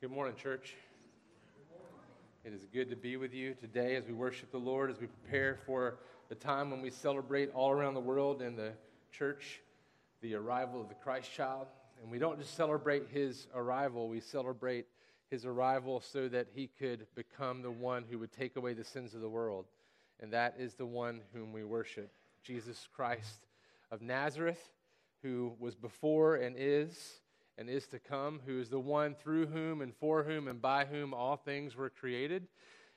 Good morning, church. It is good to be with you today as we worship the Lord, as we prepare for the time when we celebrate all around the world in the church the arrival of the Christ child. And we don't just celebrate his arrival, we celebrate his arrival so that he could become the one who would take away the sins of the world. And that is the one whom we worship Jesus Christ of Nazareth, who was before and is and is to come, who is the one through whom and for whom and by whom all things were created.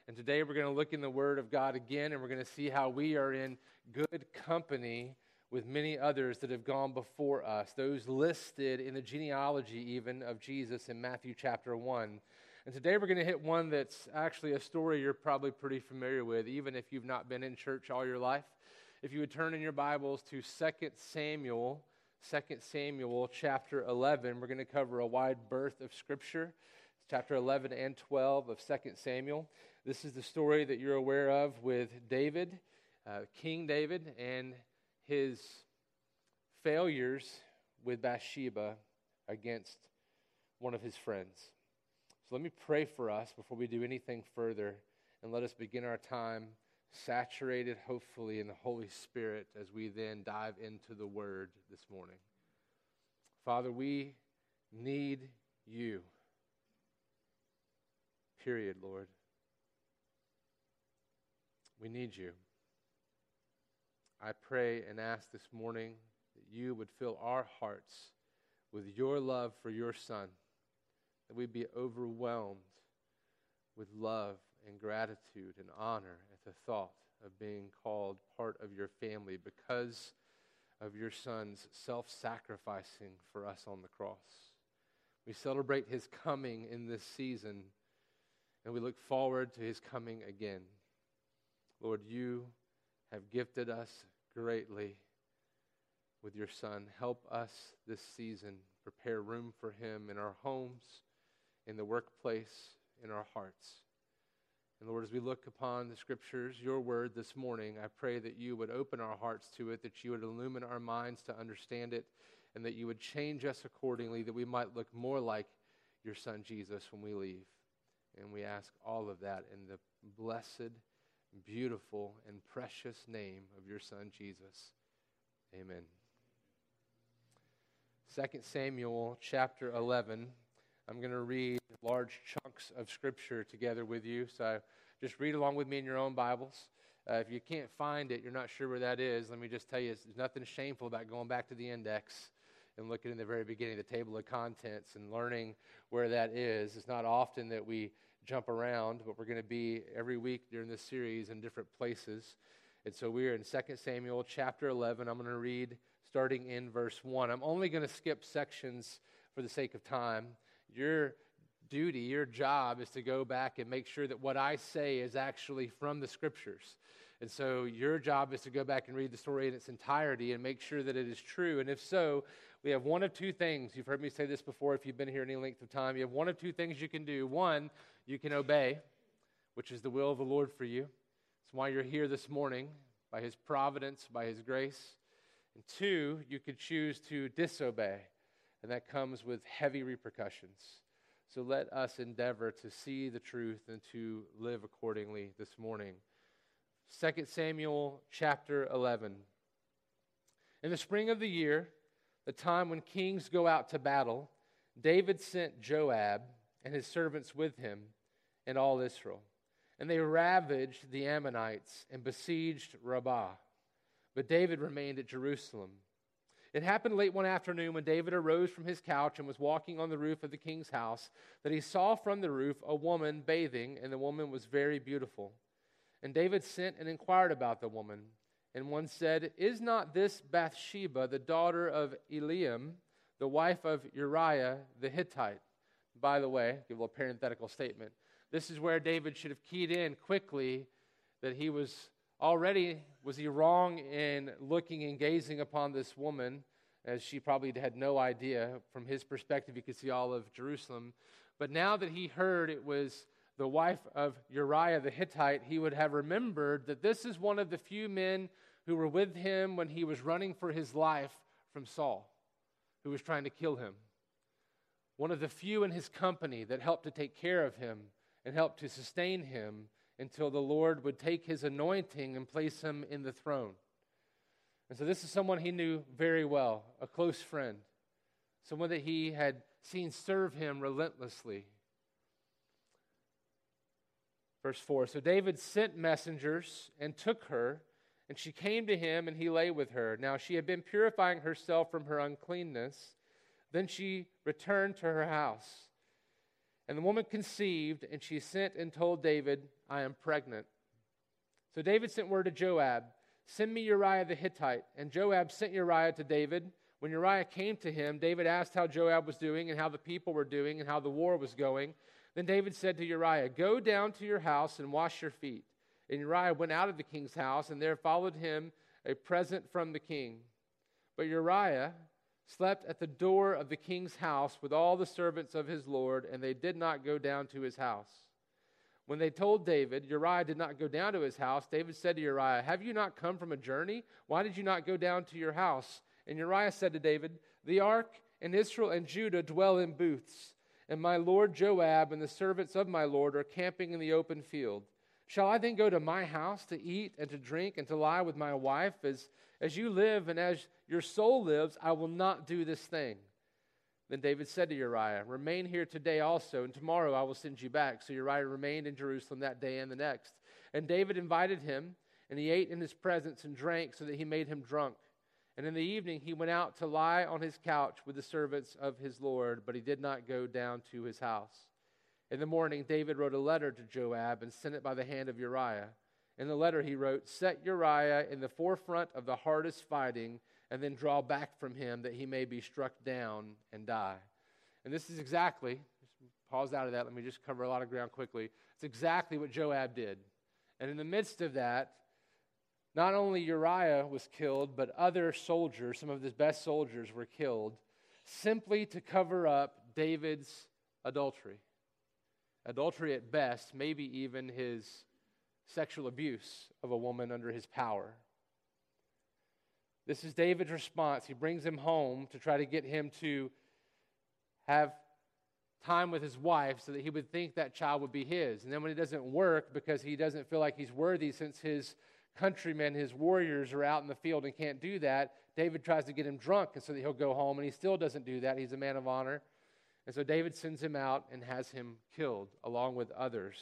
And today we're going to look in the Word of God again, and we're going to see how we are in good company with many others that have gone before us, those listed in the genealogy even of Jesus in Matthew chapter 1. And today we're going to hit one that's actually a story you're probably pretty familiar with, even if you've not been in church all your life. If you would turn in your Bibles to 2 Samuel 2 Samuel chapter 11. We're going to cover a wide berth of Scripture. It's chapter 11 and 12 of 2 Samuel. This is the story that you're aware of with David, uh, King David, and his failures with Bathsheba against one of his friends. So let me pray for us before we do anything further, and let us begin our time saturated, hopefully, in the Holy Spirit as we then dive into the Word this morning. Father, we need you. Period, Lord. We need you. I pray and ask this morning that you would fill our hearts with your love for your Son, that we be overwhelmed with love and gratitude and honor at the thought of being called part of your family because of your son's self sacrificing for us on the cross. We celebrate his coming in this season, and we look forward to his coming again. Lord, you have gifted us greatly with your son. Help us this season prepare room for him in our homes, in the workplace, in our hearts. And Lord, as we look upon the scriptures, your word this morning, I pray that you would open our hearts to it, that you would illumine our minds to understand it, and that you would change us accordingly, that we might look more like your son Jesus when we leave. And we ask all of that in the blessed, beautiful, and precious name of your son Jesus. Amen. 2 Samuel chapter 11. I'm going to read large chunks of scripture together with you. So just read along with me in your own Bibles. Uh, if you can't find it, you're not sure where that is, let me just tell you there's nothing shameful about going back to the index and looking in the very beginning, of the table of contents, and learning where that is. It's not often that we jump around, but we're going to be every week during this series in different places. And so we're in 2 Samuel chapter 11. I'm going to read starting in verse 1. I'm only going to skip sections for the sake of time. Your duty, your job is to go back and make sure that what I say is actually from the scriptures. And so your job is to go back and read the story in its entirety and make sure that it is true. And if so, we have one of two things. You've heard me say this before if you've been here any length of time. You have one of two things you can do. One, you can obey, which is the will of the Lord for you. It's why you're here this morning, by His providence, by His grace. And two, you could choose to disobey, and that comes with heavy repercussions. So let us endeavor to see the truth and to live accordingly this morning. 2 Samuel chapter 11. In the spring of the year, the time when kings go out to battle, David sent Joab and his servants with him and all Israel. And they ravaged the Ammonites and besieged Rabbah. But David remained at Jerusalem. It happened late one afternoon when David arose from his couch and was walking on the roof of the king's house that he saw from the roof a woman bathing, and the woman was very beautiful. And David sent and inquired about the woman. And one said, Is not this Bathsheba, the daughter of Eliam, the wife of Uriah the Hittite? By the way, give a little parenthetical statement. This is where David should have keyed in quickly that he was already was he wrong in looking and gazing upon this woman? As she probably had no idea from his perspective he could see all of jerusalem. But now that he heard it was the wife of uriah the hittite he would have remembered that this is one of the few men who were with him when he was running for his life from saul who was trying to kill him. One of the few in his company that helped to take care of him and helped to sustain him until the Lord would take his anointing and place him in the throne. And so, this is someone he knew very well, a close friend, someone that he had seen serve him relentlessly. Verse 4 So David sent messengers and took her, and she came to him, and he lay with her. Now she had been purifying herself from her uncleanness. Then she returned to her house. And the woman conceived, and she sent and told David, I am pregnant. So David sent word to Joab, Send me Uriah the Hittite. And Joab sent Uriah to David. When Uriah came to him, David asked how Joab was doing, and how the people were doing, and how the war was going. Then David said to Uriah, Go down to your house and wash your feet. And Uriah went out of the king's house, and there followed him a present from the king. But Uriah slept at the door of the king's house with all the servants of his lord, and they did not go down to his house. When they told David, Uriah did not go down to his house, David said to Uriah, Have you not come from a journey? Why did you not go down to your house? And Uriah said to David, The ark and Israel and Judah dwell in booths, and my lord Joab and the servants of my lord are camping in the open field. Shall I then go to my house to eat and to drink and to lie with my wife? As, as you live and as your soul lives, I will not do this thing. Then David said to Uriah, Remain here today also, and tomorrow I will send you back. So Uriah remained in Jerusalem that day and the next. And David invited him, and he ate in his presence and drank so that he made him drunk. And in the evening he went out to lie on his couch with the servants of his Lord, but he did not go down to his house. In the morning, David wrote a letter to Joab and sent it by the hand of Uriah. In the letter, he wrote, Set Uriah in the forefront of the hardest fighting and then draw back from him that he may be struck down and die. And this is exactly, pause out of that, let me just cover a lot of ground quickly. It's exactly what Joab did. And in the midst of that, not only Uriah was killed, but other soldiers, some of his best soldiers, were killed simply to cover up David's adultery. Adultery at best, maybe even his sexual abuse of a woman under his power. This is David's response. He brings him home to try to get him to have time with his wife so that he would think that child would be his. And then when it doesn't work because he doesn't feel like he's worthy since his countrymen, his warriors are out in the field and can't do that, David tries to get him drunk so that he'll go home and he still doesn't do that. He's a man of honor. And so David sends him out and has him killed along with others.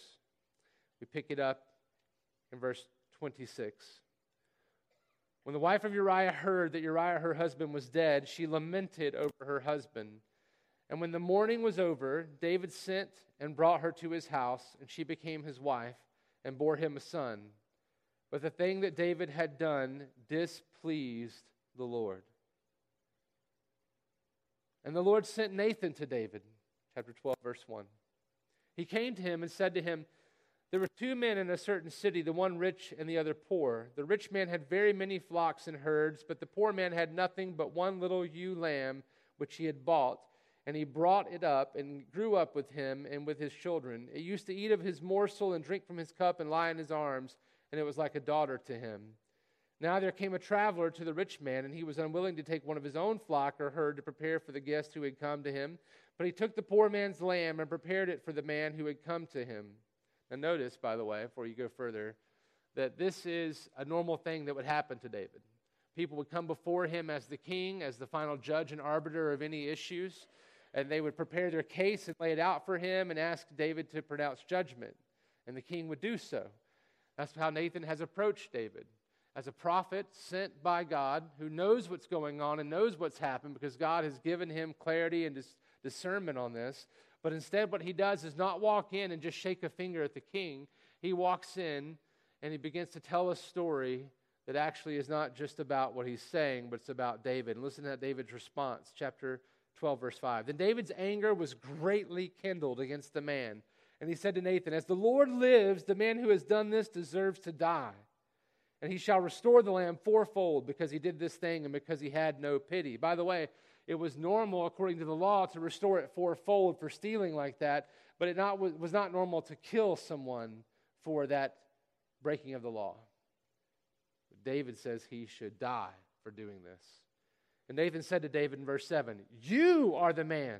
We pick it up in verse 26. When the wife of Uriah heard that Uriah, her husband, was dead, she lamented over her husband. And when the mourning was over, David sent and brought her to his house, and she became his wife and bore him a son. But the thing that David had done displeased the Lord. And the Lord sent Nathan to David, chapter 12, verse 1. He came to him and said to him, there were two men in a certain city, the one rich and the other poor. The rich man had very many flocks and herds, but the poor man had nothing but one little ewe lamb which he had bought. And he brought it up and grew up with him and with his children. It used to eat of his morsel and drink from his cup and lie in his arms, and it was like a daughter to him. Now there came a traveler to the rich man, and he was unwilling to take one of his own flock or herd to prepare for the guest who had come to him. But he took the poor man's lamb and prepared it for the man who had come to him. Now, notice, by the way, before you go further, that this is a normal thing that would happen to David. People would come before him as the king, as the final judge and arbiter of any issues, and they would prepare their case and lay it out for him and ask David to pronounce judgment. And the king would do so. That's how Nathan has approached David as a prophet sent by God who knows what's going on and knows what's happened because God has given him clarity and discernment on this. But instead, what he does is not walk in and just shake a finger at the king. He walks in and he begins to tell a story that actually is not just about what he's saying, but it's about David. And listen to David's response, chapter 12, verse 5. Then David's anger was greatly kindled against the man. And he said to Nathan, As the Lord lives, the man who has done this deserves to die. And he shall restore the lamb fourfold because he did this thing and because he had no pity. By the way, it was normal, according to the law, to restore it fourfold for stealing like that, but it not, was not normal to kill someone for that breaking of the law. David says he should die for doing this. And Nathan said to David in verse 7, You are the man.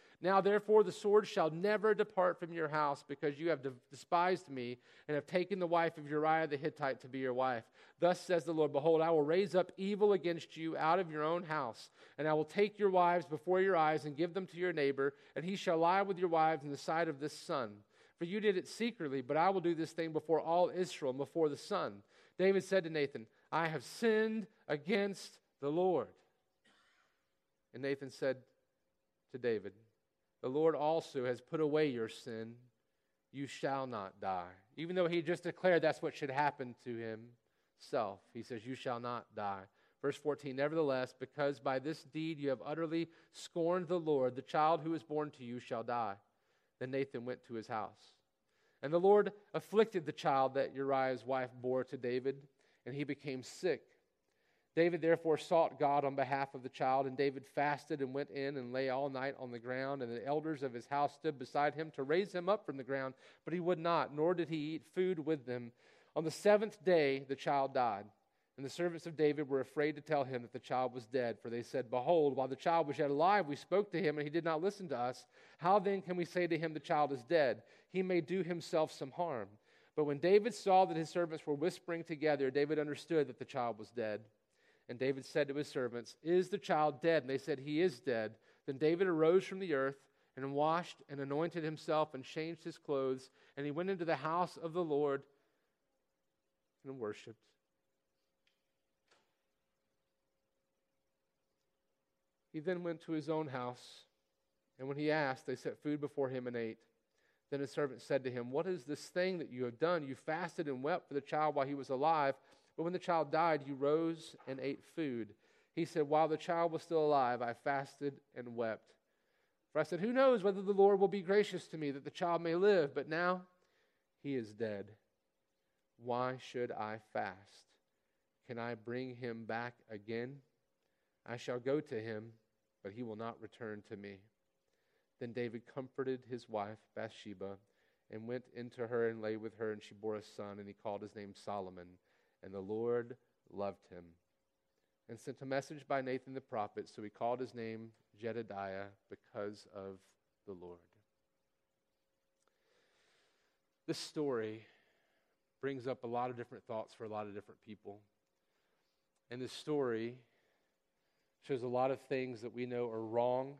Now, therefore, the sword shall never depart from your house, because you have despised me, and have taken the wife of Uriah the Hittite to be your wife. Thus says the Lord Behold, I will raise up evil against you out of your own house, and I will take your wives before your eyes, and give them to your neighbor, and he shall lie with your wives in the sight of this sun. For you did it secretly, but I will do this thing before all Israel, and before the sun. David said to Nathan, I have sinned against the Lord. And Nathan said to David, the Lord also has put away your sin. You shall not die. Even though he just declared that's what should happen to himself, he says, You shall not die. Verse 14, nevertheless, because by this deed you have utterly scorned the Lord, the child who is born to you shall die. Then Nathan went to his house. And the Lord afflicted the child that Uriah's wife bore to David, and he became sick. David therefore sought God on behalf of the child, and David fasted and went in and lay all night on the ground. And the elders of his house stood beside him to raise him up from the ground, but he would not, nor did he eat food with them. On the seventh day, the child died. And the servants of David were afraid to tell him that the child was dead, for they said, Behold, while the child was yet alive, we spoke to him, and he did not listen to us. How then can we say to him, The child is dead? He may do himself some harm. But when David saw that his servants were whispering together, David understood that the child was dead. And David said to his servants, Is the child dead? And they said, He is dead. Then David arose from the earth and washed and anointed himself and changed his clothes. And he went into the house of the Lord and worshiped. He then went to his own house. And when he asked, they set food before him and ate. Then his servant said to him, What is this thing that you have done? You fasted and wept for the child while he was alive. But when the child died, you rose and ate food. He said, While the child was still alive, I fasted and wept. For I said, Who knows whether the Lord will be gracious to me that the child may live? But now he is dead. Why should I fast? Can I bring him back again? I shall go to him, but he will not return to me. Then David comforted his wife, Bathsheba, and went into her and lay with her, and she bore a son, and he called his name Solomon. And the Lord loved him and sent a message by Nathan the prophet. So he called his name Jedidiah because of the Lord. This story brings up a lot of different thoughts for a lot of different people. And this story shows a lot of things that we know are wrong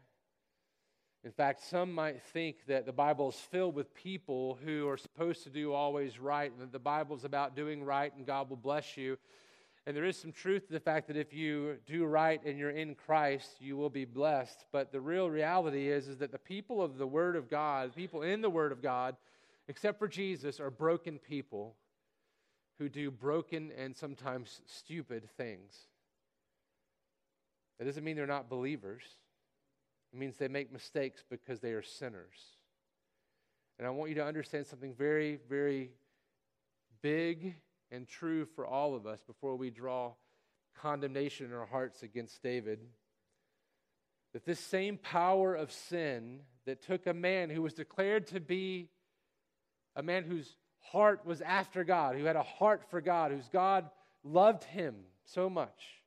in fact, some might think that the Bible is filled with people who are supposed to do always right, and that the Bible is about doing right and God will bless you. And there is some truth to the fact that if you do right and you're in Christ, you will be blessed. But the real reality is, is that the people of the Word of God, people in the Word of God, except for Jesus, are broken people who do broken and sometimes stupid things. That doesn't mean they're not believers. It means they make mistakes because they are sinners. And I want you to understand something very, very big and true for all of us before we draw condemnation in our hearts against David. That this same power of sin that took a man who was declared to be a man whose heart was after God, who had a heart for God, whose God loved him so much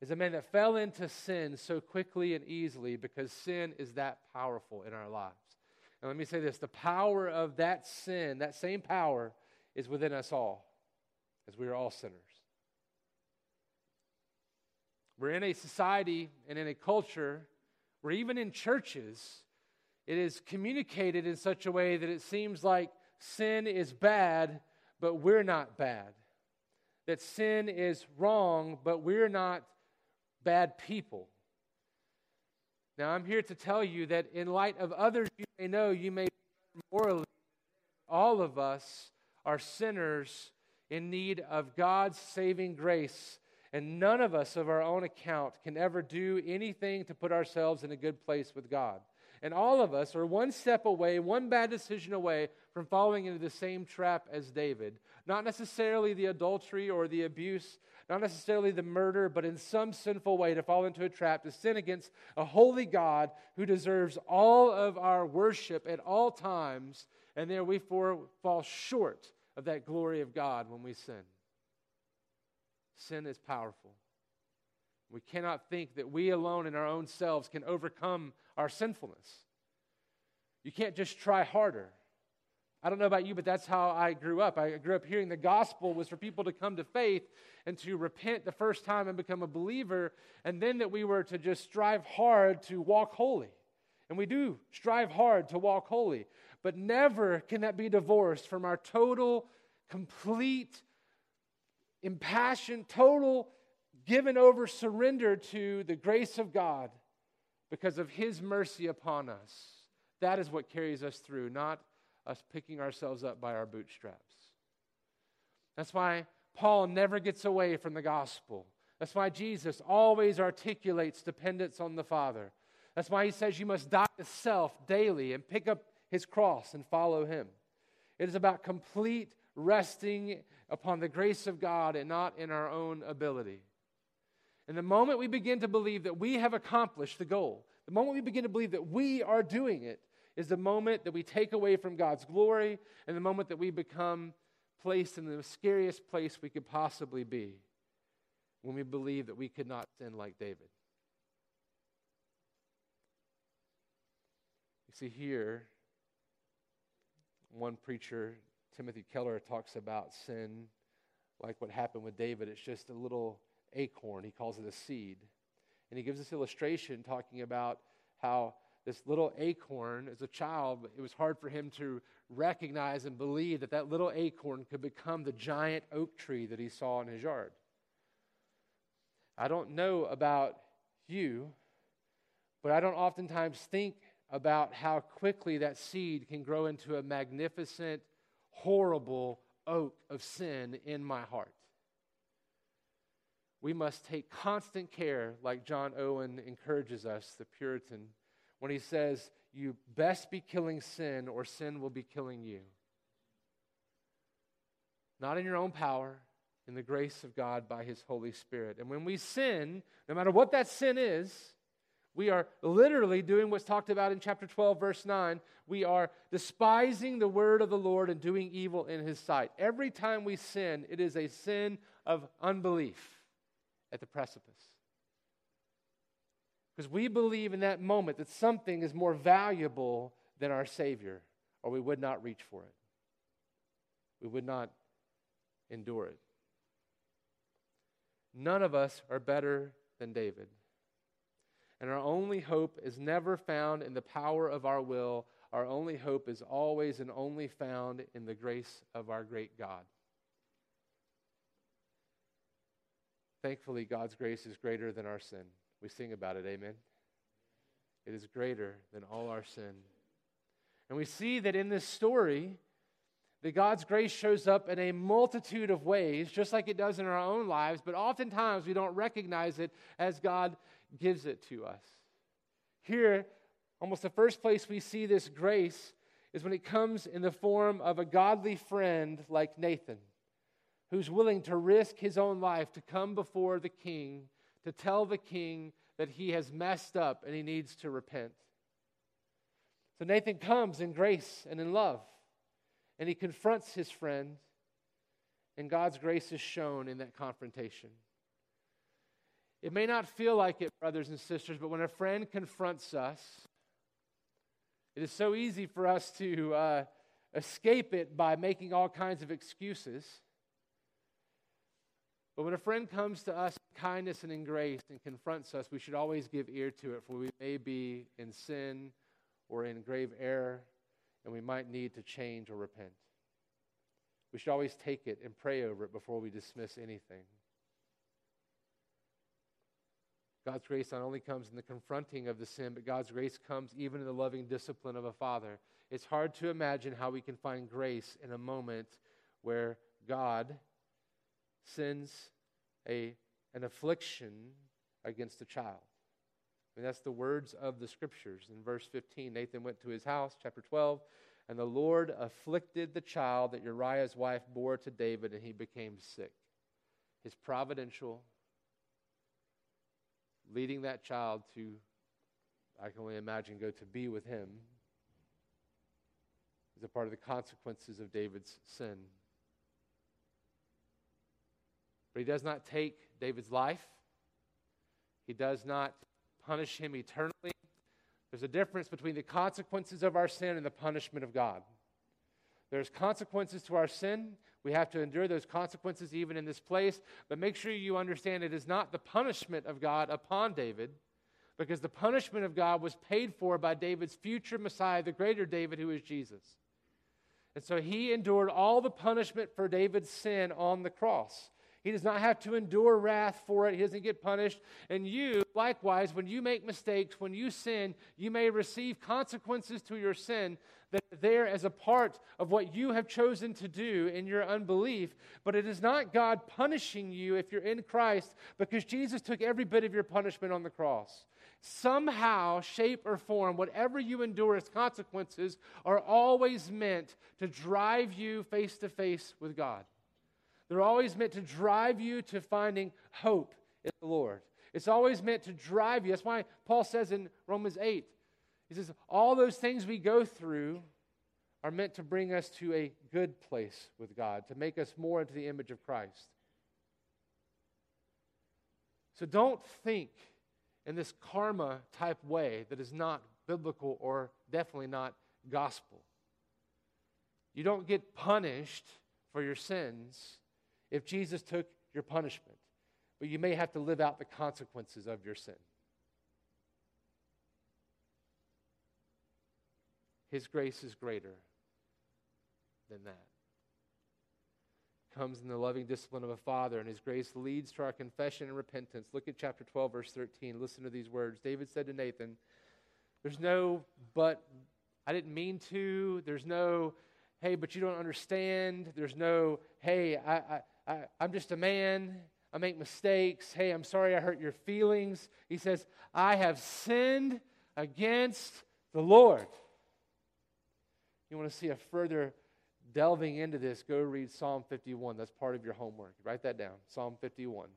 is a man that fell into sin so quickly and easily because sin is that powerful in our lives. And let me say this the power of that sin, that same power, is within us all, as we are all sinners. We're in a society and in a culture where, even in churches, it is communicated in such a way that it seems like sin is bad, but we're not bad. That sin is wrong, but we're not bad people. Now, I'm here to tell you that in light of others you may know, you may morally, all of us are sinners in need of God's saving grace. And none of us, of our own account, can ever do anything to put ourselves in a good place with God. And all of us are one step away, one bad decision away from falling into the same trap as David. Not necessarily the adultery or the abuse, not necessarily the murder, but in some sinful way to fall into a trap, to sin against a holy God who deserves all of our worship at all times, and there we fall short of that glory of God when we sin. Sin is powerful. We cannot think that we alone in our own selves can overcome our sinfulness. You can't just try harder. I don't know about you, but that's how I grew up. I grew up hearing the gospel was for people to come to faith and to repent the first time and become a believer, and then that we were to just strive hard to walk holy. And we do strive hard to walk holy, but never can that be divorced from our total, complete, impassioned, total, given over surrender to the grace of God because of His mercy upon us. That is what carries us through, not us picking ourselves up by our bootstraps. That's why Paul never gets away from the gospel. That's why Jesus always articulates dependence on the Father. That's why he says you must die to self daily and pick up his cross and follow him. It is about complete resting upon the grace of God and not in our own ability. And the moment we begin to believe that we have accomplished the goal, the moment we begin to believe that we are doing it, is the moment that we take away from God's glory and the moment that we become placed in the scariest place we could possibly be when we believe that we could not sin like David. You see, here, one preacher, Timothy Keller, talks about sin like what happened with David. It's just a little acorn. He calls it a seed. And he gives this illustration talking about how this little acorn, as a child, it was hard for him to recognize and believe that that little acorn could become the giant oak tree that he saw in his yard. I don't know about you, but I don't oftentimes think about how quickly that seed can grow into a magnificent, horrible oak of sin in my heart. We must take constant care, like John Owen encourages us, the Puritan when he says, You best be killing sin, or sin will be killing you. Not in your own power, in the grace of God by his Holy Spirit. And when we sin, no matter what that sin is, we are literally doing what's talked about in chapter 12, verse 9. We are despising the word of the Lord and doing evil in his sight. Every time we sin, it is a sin of unbelief at the precipice. Because we believe in that moment that something is more valuable than our Savior, or we would not reach for it. We would not endure it. None of us are better than David. And our only hope is never found in the power of our will. Our only hope is always and only found in the grace of our great God. Thankfully, God's grace is greater than our sin. We sing about it, amen. It is greater than all our sin. And we see that in this story, that God's grace shows up in a multitude of ways, just like it does in our own lives, but oftentimes we don't recognize it as God gives it to us. Here, almost the first place we see this grace is when it comes in the form of a godly friend like Nathan, who's willing to risk his own life to come before the king to tell the king that he has messed up and he needs to repent. So Nathan comes in grace and in love, and he confronts his friend, and God's grace is shown in that confrontation. It may not feel like it, brothers and sisters, but when a friend confronts us, it is so easy for us to uh, escape it by making all kinds of excuses. But when a friend comes to us kindness and in grace and confronts us, we should always give ear to it, for we may be in sin or in grave error, and we might need to change or repent. We should always take it and pray over it before we dismiss anything. God's grace not only comes in the confronting of the sin, but God's grace comes even in the loving discipline of a father. It's hard to imagine how we can find grace in a moment where God sends a, an affliction against a child. And that's the words of the scriptures. In verse 15, Nathan went to his house, chapter 12, and the Lord afflicted the child that Uriah's wife bore to David, and he became sick. His providential leading that child to, I can only imagine, go to be with him is a part of the consequences of David's sin. But he does not take David's life. He does not punish him eternally. There's a difference between the consequences of our sin and the punishment of God. There's consequences to our sin. We have to endure those consequences even in this place. But make sure you understand it is not the punishment of God upon David, because the punishment of God was paid for by David's future Messiah, the greater David, who is Jesus. And so he endured all the punishment for David's sin on the cross. He does not have to endure wrath for it. He doesn't get punished. And you, likewise, when you make mistakes, when you sin, you may receive consequences to your sin that are there as a part of what you have chosen to do in your unbelief. But it is not God punishing you if you're in Christ because Jesus took every bit of your punishment on the cross. Somehow, shape, or form, whatever you endure as consequences are always meant to drive you face to face with God. They're always meant to drive you to finding hope in the Lord. It's always meant to drive you. That's why Paul says in Romans 8, he says, All those things we go through are meant to bring us to a good place with God, to make us more into the image of Christ. So don't think in this karma type way that is not biblical or definitely not gospel. You don't get punished for your sins if Jesus took your punishment, but you may have to live out the consequences of your sin. His grace is greater than that. Comes in the loving discipline of a father, and his grace leads to our confession and repentance. Look at chapter 12, verse 13. Listen to these words. David said to Nathan, There's no, but I didn't mean to. There's no, hey, but you don't understand. There's no, hey, I, I, I, I'm just a man. I make mistakes. Hey, I'm sorry I hurt your feelings. He says, I have sinned against the Lord. You want to see a further delving into this, go read Psalm 51. That's part of your homework. Write that down. Psalm 51.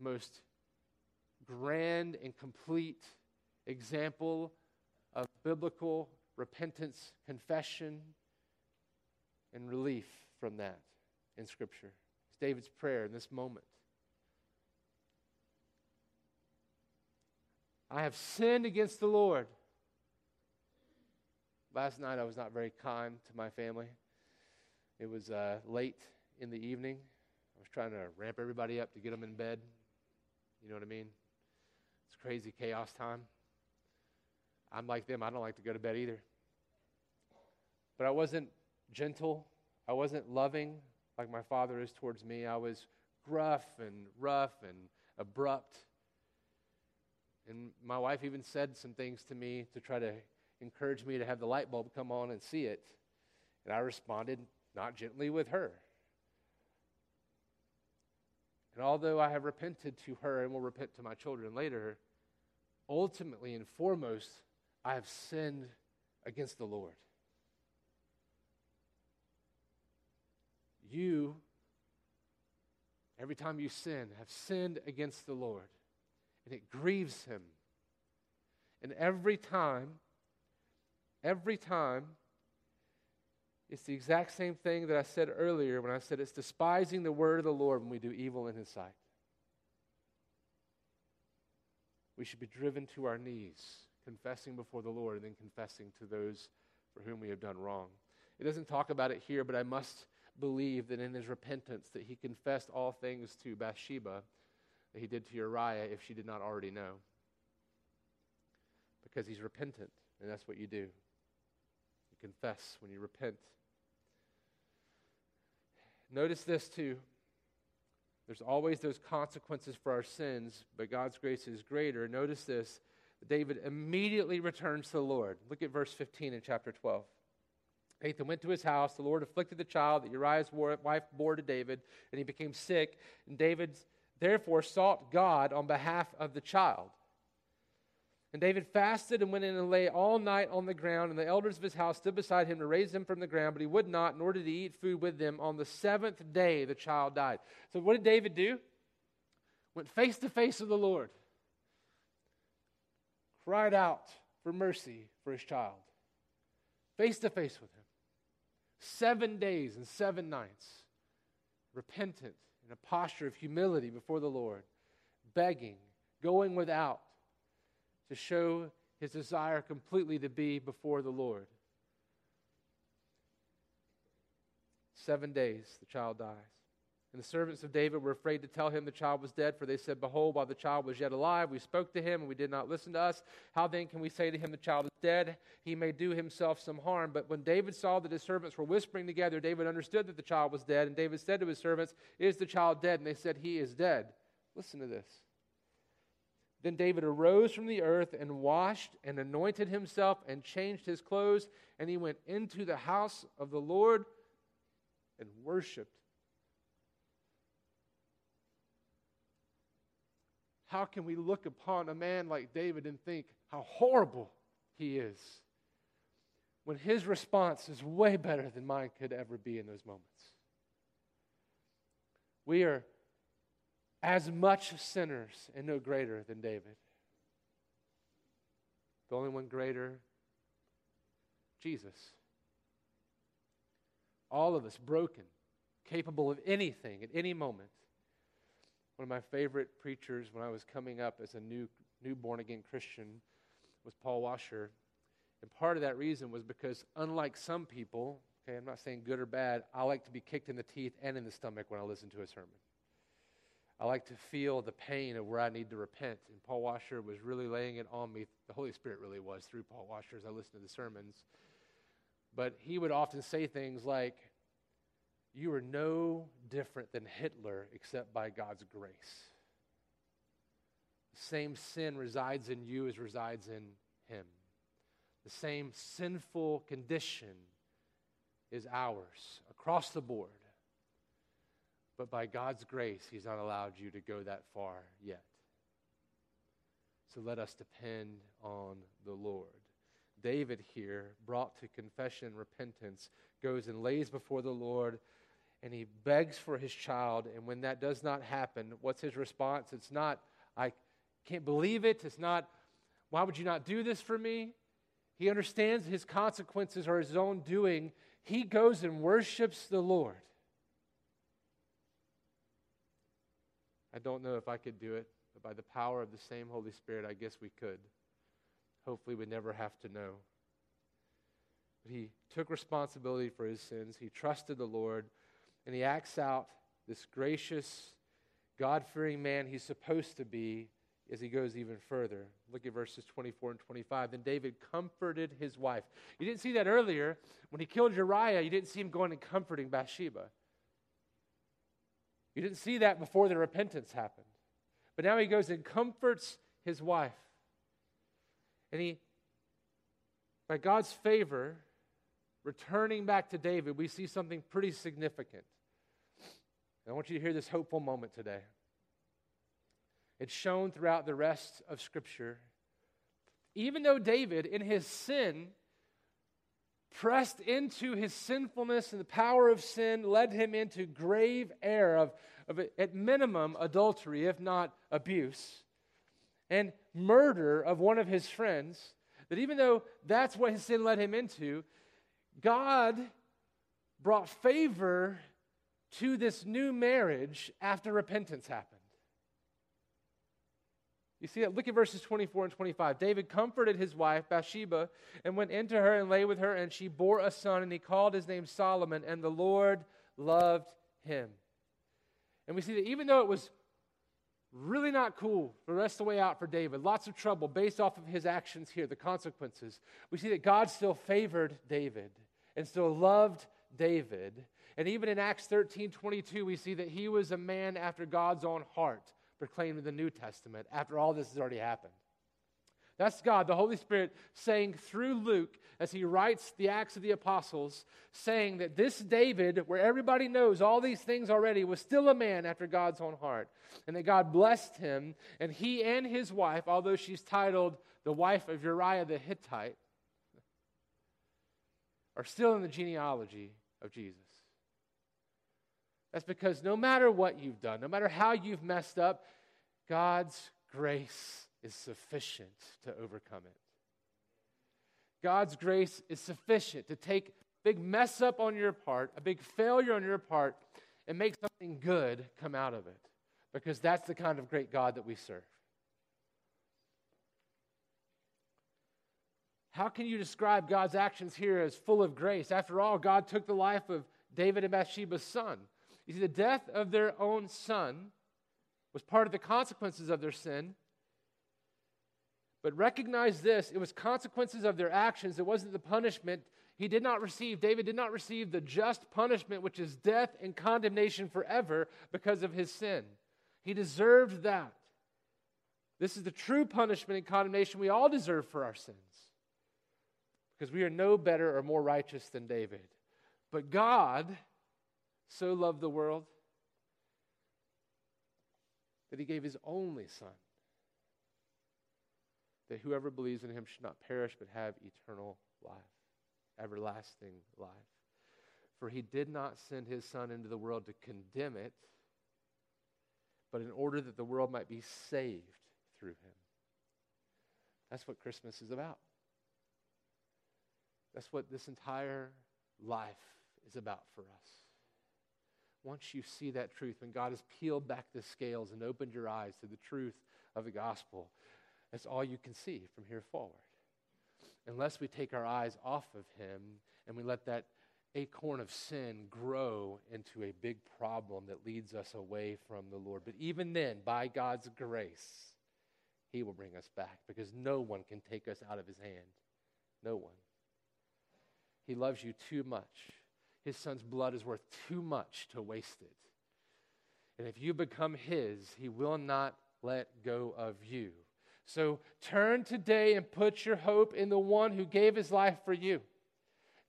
Most grand and complete example of biblical repentance, confession, and relief from that in Scripture. It's David's prayer in this moment. I have sinned against the Lord. Last night I was not very kind to my family. It was uh, late in the evening. I was trying to ramp everybody up to get them in bed. You know what I mean? It's crazy chaos time. I'm like them. I don't like to go to bed either. But I wasn't gentle I wasn't loving like my father is towards me. I was gruff and rough and abrupt. And my wife even said some things to me to try to encourage me to have the light bulb come on and see it. And I responded not gently with her. And although I have repented to her and will repent to my children later, ultimately and foremost, I have sinned against the Lord. You, every time you sin, have sinned against the Lord. And it grieves him. And every time, every time, it's the exact same thing that I said earlier when I said it's despising the word of the Lord when we do evil in his sight. We should be driven to our knees, confessing before the Lord and then confessing to those for whom we have done wrong. It doesn't talk about it here, but I must believe that in his repentance that he confessed all things to Bathsheba that he did to Uriah if she did not already know. Because he's repentant, and that's what you do. You confess when you repent. Notice this too. There's always those consequences for our sins, but God's grace is greater. Notice this. David immediately returns to the Lord. Look at verse 15 in chapter 12. Nathan went to his house. The Lord afflicted the child that Uriah's wife bore to David, and he became sick. And David therefore sought God on behalf of the child. And David fasted and went in and lay all night on the ground, and the elders of his house stood beside him to raise him from the ground, but he would not, nor did he eat food with them. On the seventh day, the child died. So, what did David do? Went face to face with the Lord, cried out for mercy for his child, face to face with him. Seven days and seven nights, repentant in a posture of humility before the Lord, begging, going without to show his desire completely to be before the Lord. Seven days, the child dies. And the servants of David were afraid to tell him the child was dead, for they said, Behold, while the child was yet alive, we spoke to him, and we did not listen to us. How then can we say to him, The child is dead? He may do himself some harm. But when David saw that his servants were whispering together, David understood that the child was dead. And David said to his servants, Is the child dead? And they said, He is dead. Listen to this. Then David arose from the earth and washed and anointed himself and changed his clothes, and he went into the house of the Lord and worshiped. How can we look upon a man like David and think how horrible he is when his response is way better than mine could ever be in those moments? We are as much sinners and no greater than David. The only one greater, Jesus. All of us broken, capable of anything at any moment. One of my favorite preachers when I was coming up as a new, new born again Christian was Paul Washer. And part of that reason was because, unlike some people, okay, I'm not saying good or bad, I like to be kicked in the teeth and in the stomach when I listen to a sermon. I like to feel the pain of where I need to repent. And Paul Washer was really laying it on me. The Holy Spirit really was through Paul Washer as I listened to the sermons. But he would often say things like, You are no different than Hitler except by God's grace. The same sin resides in you as resides in him. The same sinful condition is ours across the board. But by God's grace, He's not allowed you to go that far yet. So let us depend on the Lord. David here, brought to confession and repentance, goes and lays before the Lord and he begs for his child. And when that does not happen, what's his response? It's not, I can't believe it. It's not, why would you not do this for me? He understands his consequences are his own doing. He goes and worships the Lord. I don't know if I could do it, but by the power of the same Holy Spirit, I guess we could. Hopefully, we never have to know. But he took responsibility for his sins, he trusted the Lord, and he acts out this gracious, God fearing man he's supposed to be as he goes even further. Look at verses 24 and 25. Then David comforted his wife. You didn't see that earlier. When he killed Uriah, you didn't see him going and comforting Bathsheba. You didn't see that before the repentance happened. But now he goes and comforts his wife. And he, by God's favor, returning back to David, we see something pretty significant. And I want you to hear this hopeful moment today. It's shown throughout the rest of Scripture. Even though David, in his sin, pressed into his sinfulness and the power of sin led him into grave error of, of at minimum adultery if not abuse and murder of one of his friends that even though that's what his sin led him into god brought favor to this new marriage after repentance happened you see that? Look at verses 24 and 25. David comforted his wife, Bathsheba, and went into her and lay with her, and she bore a son, and he called his name Solomon, and the Lord loved him. And we see that even though it was really not cool the rest of the way out for David, lots of trouble based off of his actions here, the consequences, we see that God still favored David and still loved David. And even in Acts 13 22, we see that he was a man after God's own heart proclaimed in the New Testament after all this has already happened. That's God, the Holy Spirit, saying through Luke, as he writes the Acts of the Apostles, saying that this David, where everybody knows all these things already, was still a man after God's own heart. And that God blessed him, and he and his wife, although she's titled the wife of Uriah the Hittite, are still in the genealogy of Jesus. That's because no matter what you've done, no matter how you've messed up, God's grace is sufficient to overcome it. God's grace is sufficient to take a big mess up on your part, a big failure on your part, and make something good come out of it. Because that's the kind of great God that we serve. How can you describe God's actions here as full of grace? After all, God took the life of David and Bathsheba's son. You see, the death of their own son was part of the consequences of their sin. But recognize this it was consequences of their actions, it wasn't the punishment. He did not receive, David did not receive the just punishment, which is death and condemnation forever because of his sin. He deserved that. This is the true punishment and condemnation we all deserve for our sins because we are no better or more righteous than David. But God so loved the world that he gave his only Son, that whoever believes in him should not perish but have eternal life, everlasting life. For he did not send his Son into the world to condemn it, but in order that the world might be saved through him. That's what Christmas is about. That's what this entire life is about for us. Once you see that truth, when God has peeled back the scales and opened your eyes to the truth of the gospel, that's all you can see from here forward. Unless we take our eyes off of Him and we let that acorn of sin grow into a big problem that leads us away from the Lord. But even then, by God's grace, He will bring us back because no one can take us out of His hand. No one. He loves you too much. His son's blood is worth too much to waste it. And if you become his, he will not let go of you. So turn today and put your hope in the one who gave his life for you.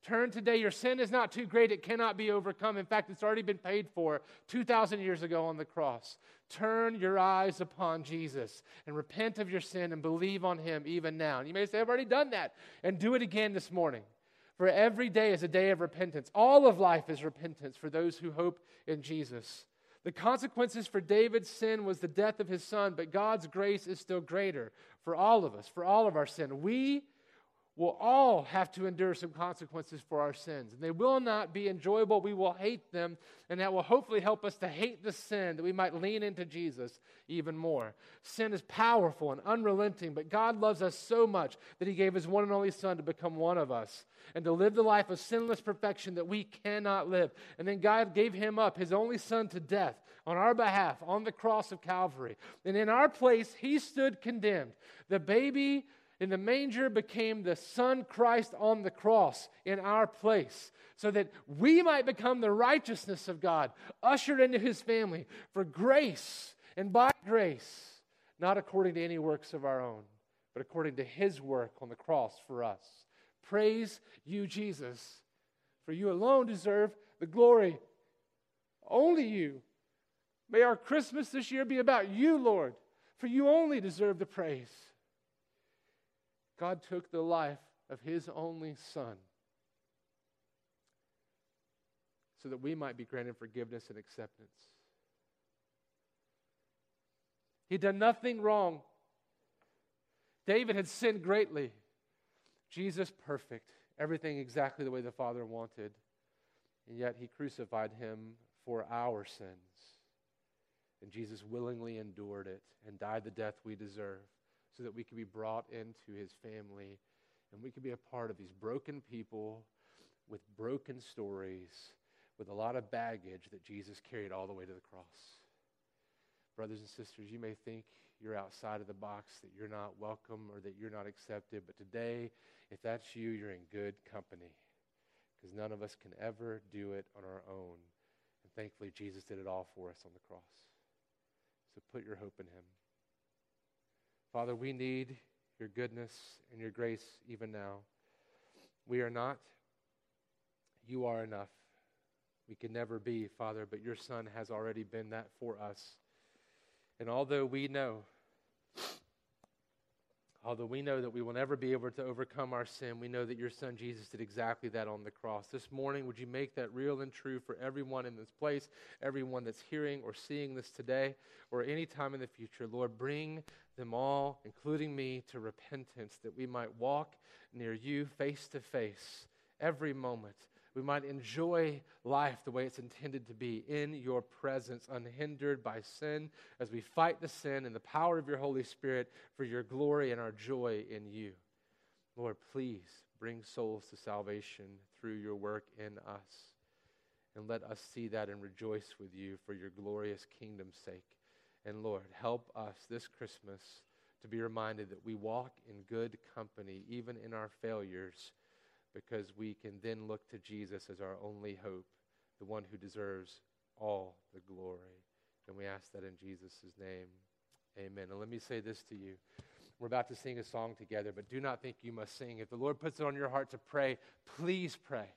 Turn today. Your sin is not too great, it cannot be overcome. In fact, it's already been paid for 2,000 years ago on the cross. Turn your eyes upon Jesus and repent of your sin and believe on him even now. And you may say, I've already done that. And do it again this morning. For every day is a day of repentance. All of life is repentance for those who hope in Jesus. The consequences for David's sin was the death of his son, but God's grace is still greater for all of us, for all of our sin. We will all have to endure some consequences for our sins. And they will not be enjoyable. We will hate them. And that will hopefully help us to hate the sin that we might lean into Jesus even more. Sin is powerful and unrelenting, but God loves us so much that He gave His one and only Son to become one of us and to live the life of sinless perfection that we cannot live. And then God gave Him up, His only Son, to death on our behalf on the cross of Calvary. And in our place, He stood condemned. The baby in the manger became the Son Christ on the cross in our place, so that we might become the righteousness of God, ushered into his family for grace and by grace, not according to any works of our own, but according to his work on the cross for us. Praise you, Jesus, for you alone deserve the glory. Only you. May our Christmas this year be about you, Lord, for you only deserve the praise. God took the life of his only son so that we might be granted forgiveness and acceptance. He'd done nothing wrong. David had sinned greatly. Jesus, perfect. Everything exactly the way the Father wanted. And yet he crucified him for our sins. And Jesus willingly endured it and died the death we deserve so that we could be brought into his family and we could be a part of these broken people with broken stories, with a lot of baggage that Jesus carried all the way to the cross. Brothers and sisters, you may think you're outside of the box, that you're not welcome or that you're not accepted, but today, if that's you, you're in good company because none of us can ever do it on our own. And thankfully, Jesus did it all for us on the cross. So put your hope in him. Father, we need your goodness, and your grace even now. We are not. You are enough. We can never be, Father, but your Son has already been that for us. And although we know, although we know that we will never be able to overcome our sin, we know that your Son Jesus did exactly that on the cross. This morning, would you make that real and true for everyone in this place, everyone that's hearing or seeing this today, or any time in the future? Lord, bring them all, including me, to repentance that we might walk near you face to face every moment we might enjoy life the way it's intended to be in your presence, unhindered by sin, as we fight the sin in the power of your Holy Spirit for your glory and our joy in you. Lord, please bring souls to salvation through your work in us. And let us see that and rejoice with you for your glorious kingdom's sake. And Lord, help us this Christmas to be reminded that we walk in good company, even in our failures because we can then look to Jesus as our only hope, the one who deserves all the glory. And we ask that in Jesus' name. Amen. And let me say this to you. We're about to sing a song together, but do not think you must sing. If the Lord puts it on your heart to pray, please pray.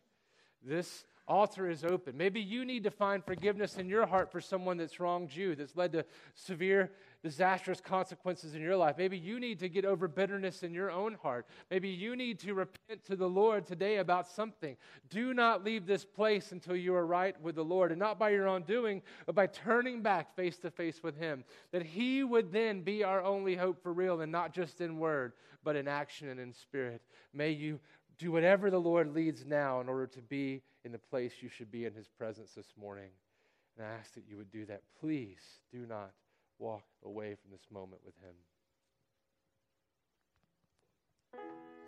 This altar is open. Maybe you need to find forgiveness in your heart for someone that's wronged you, that's led to severe, disastrous consequences in your life. Maybe you need to get over bitterness in your own heart. Maybe you need to repent to the Lord today about something. Do not leave this place until you are right with the Lord, and not by your own doing, but by turning back face to face with Him. That He would then be our only hope for real, and not just in word, but in action and in spirit. May you do whatever the Lord leads now in order to be in the place you should be in his presence this morning. And I ask that you would do that. Please do not walk away from this moment with him.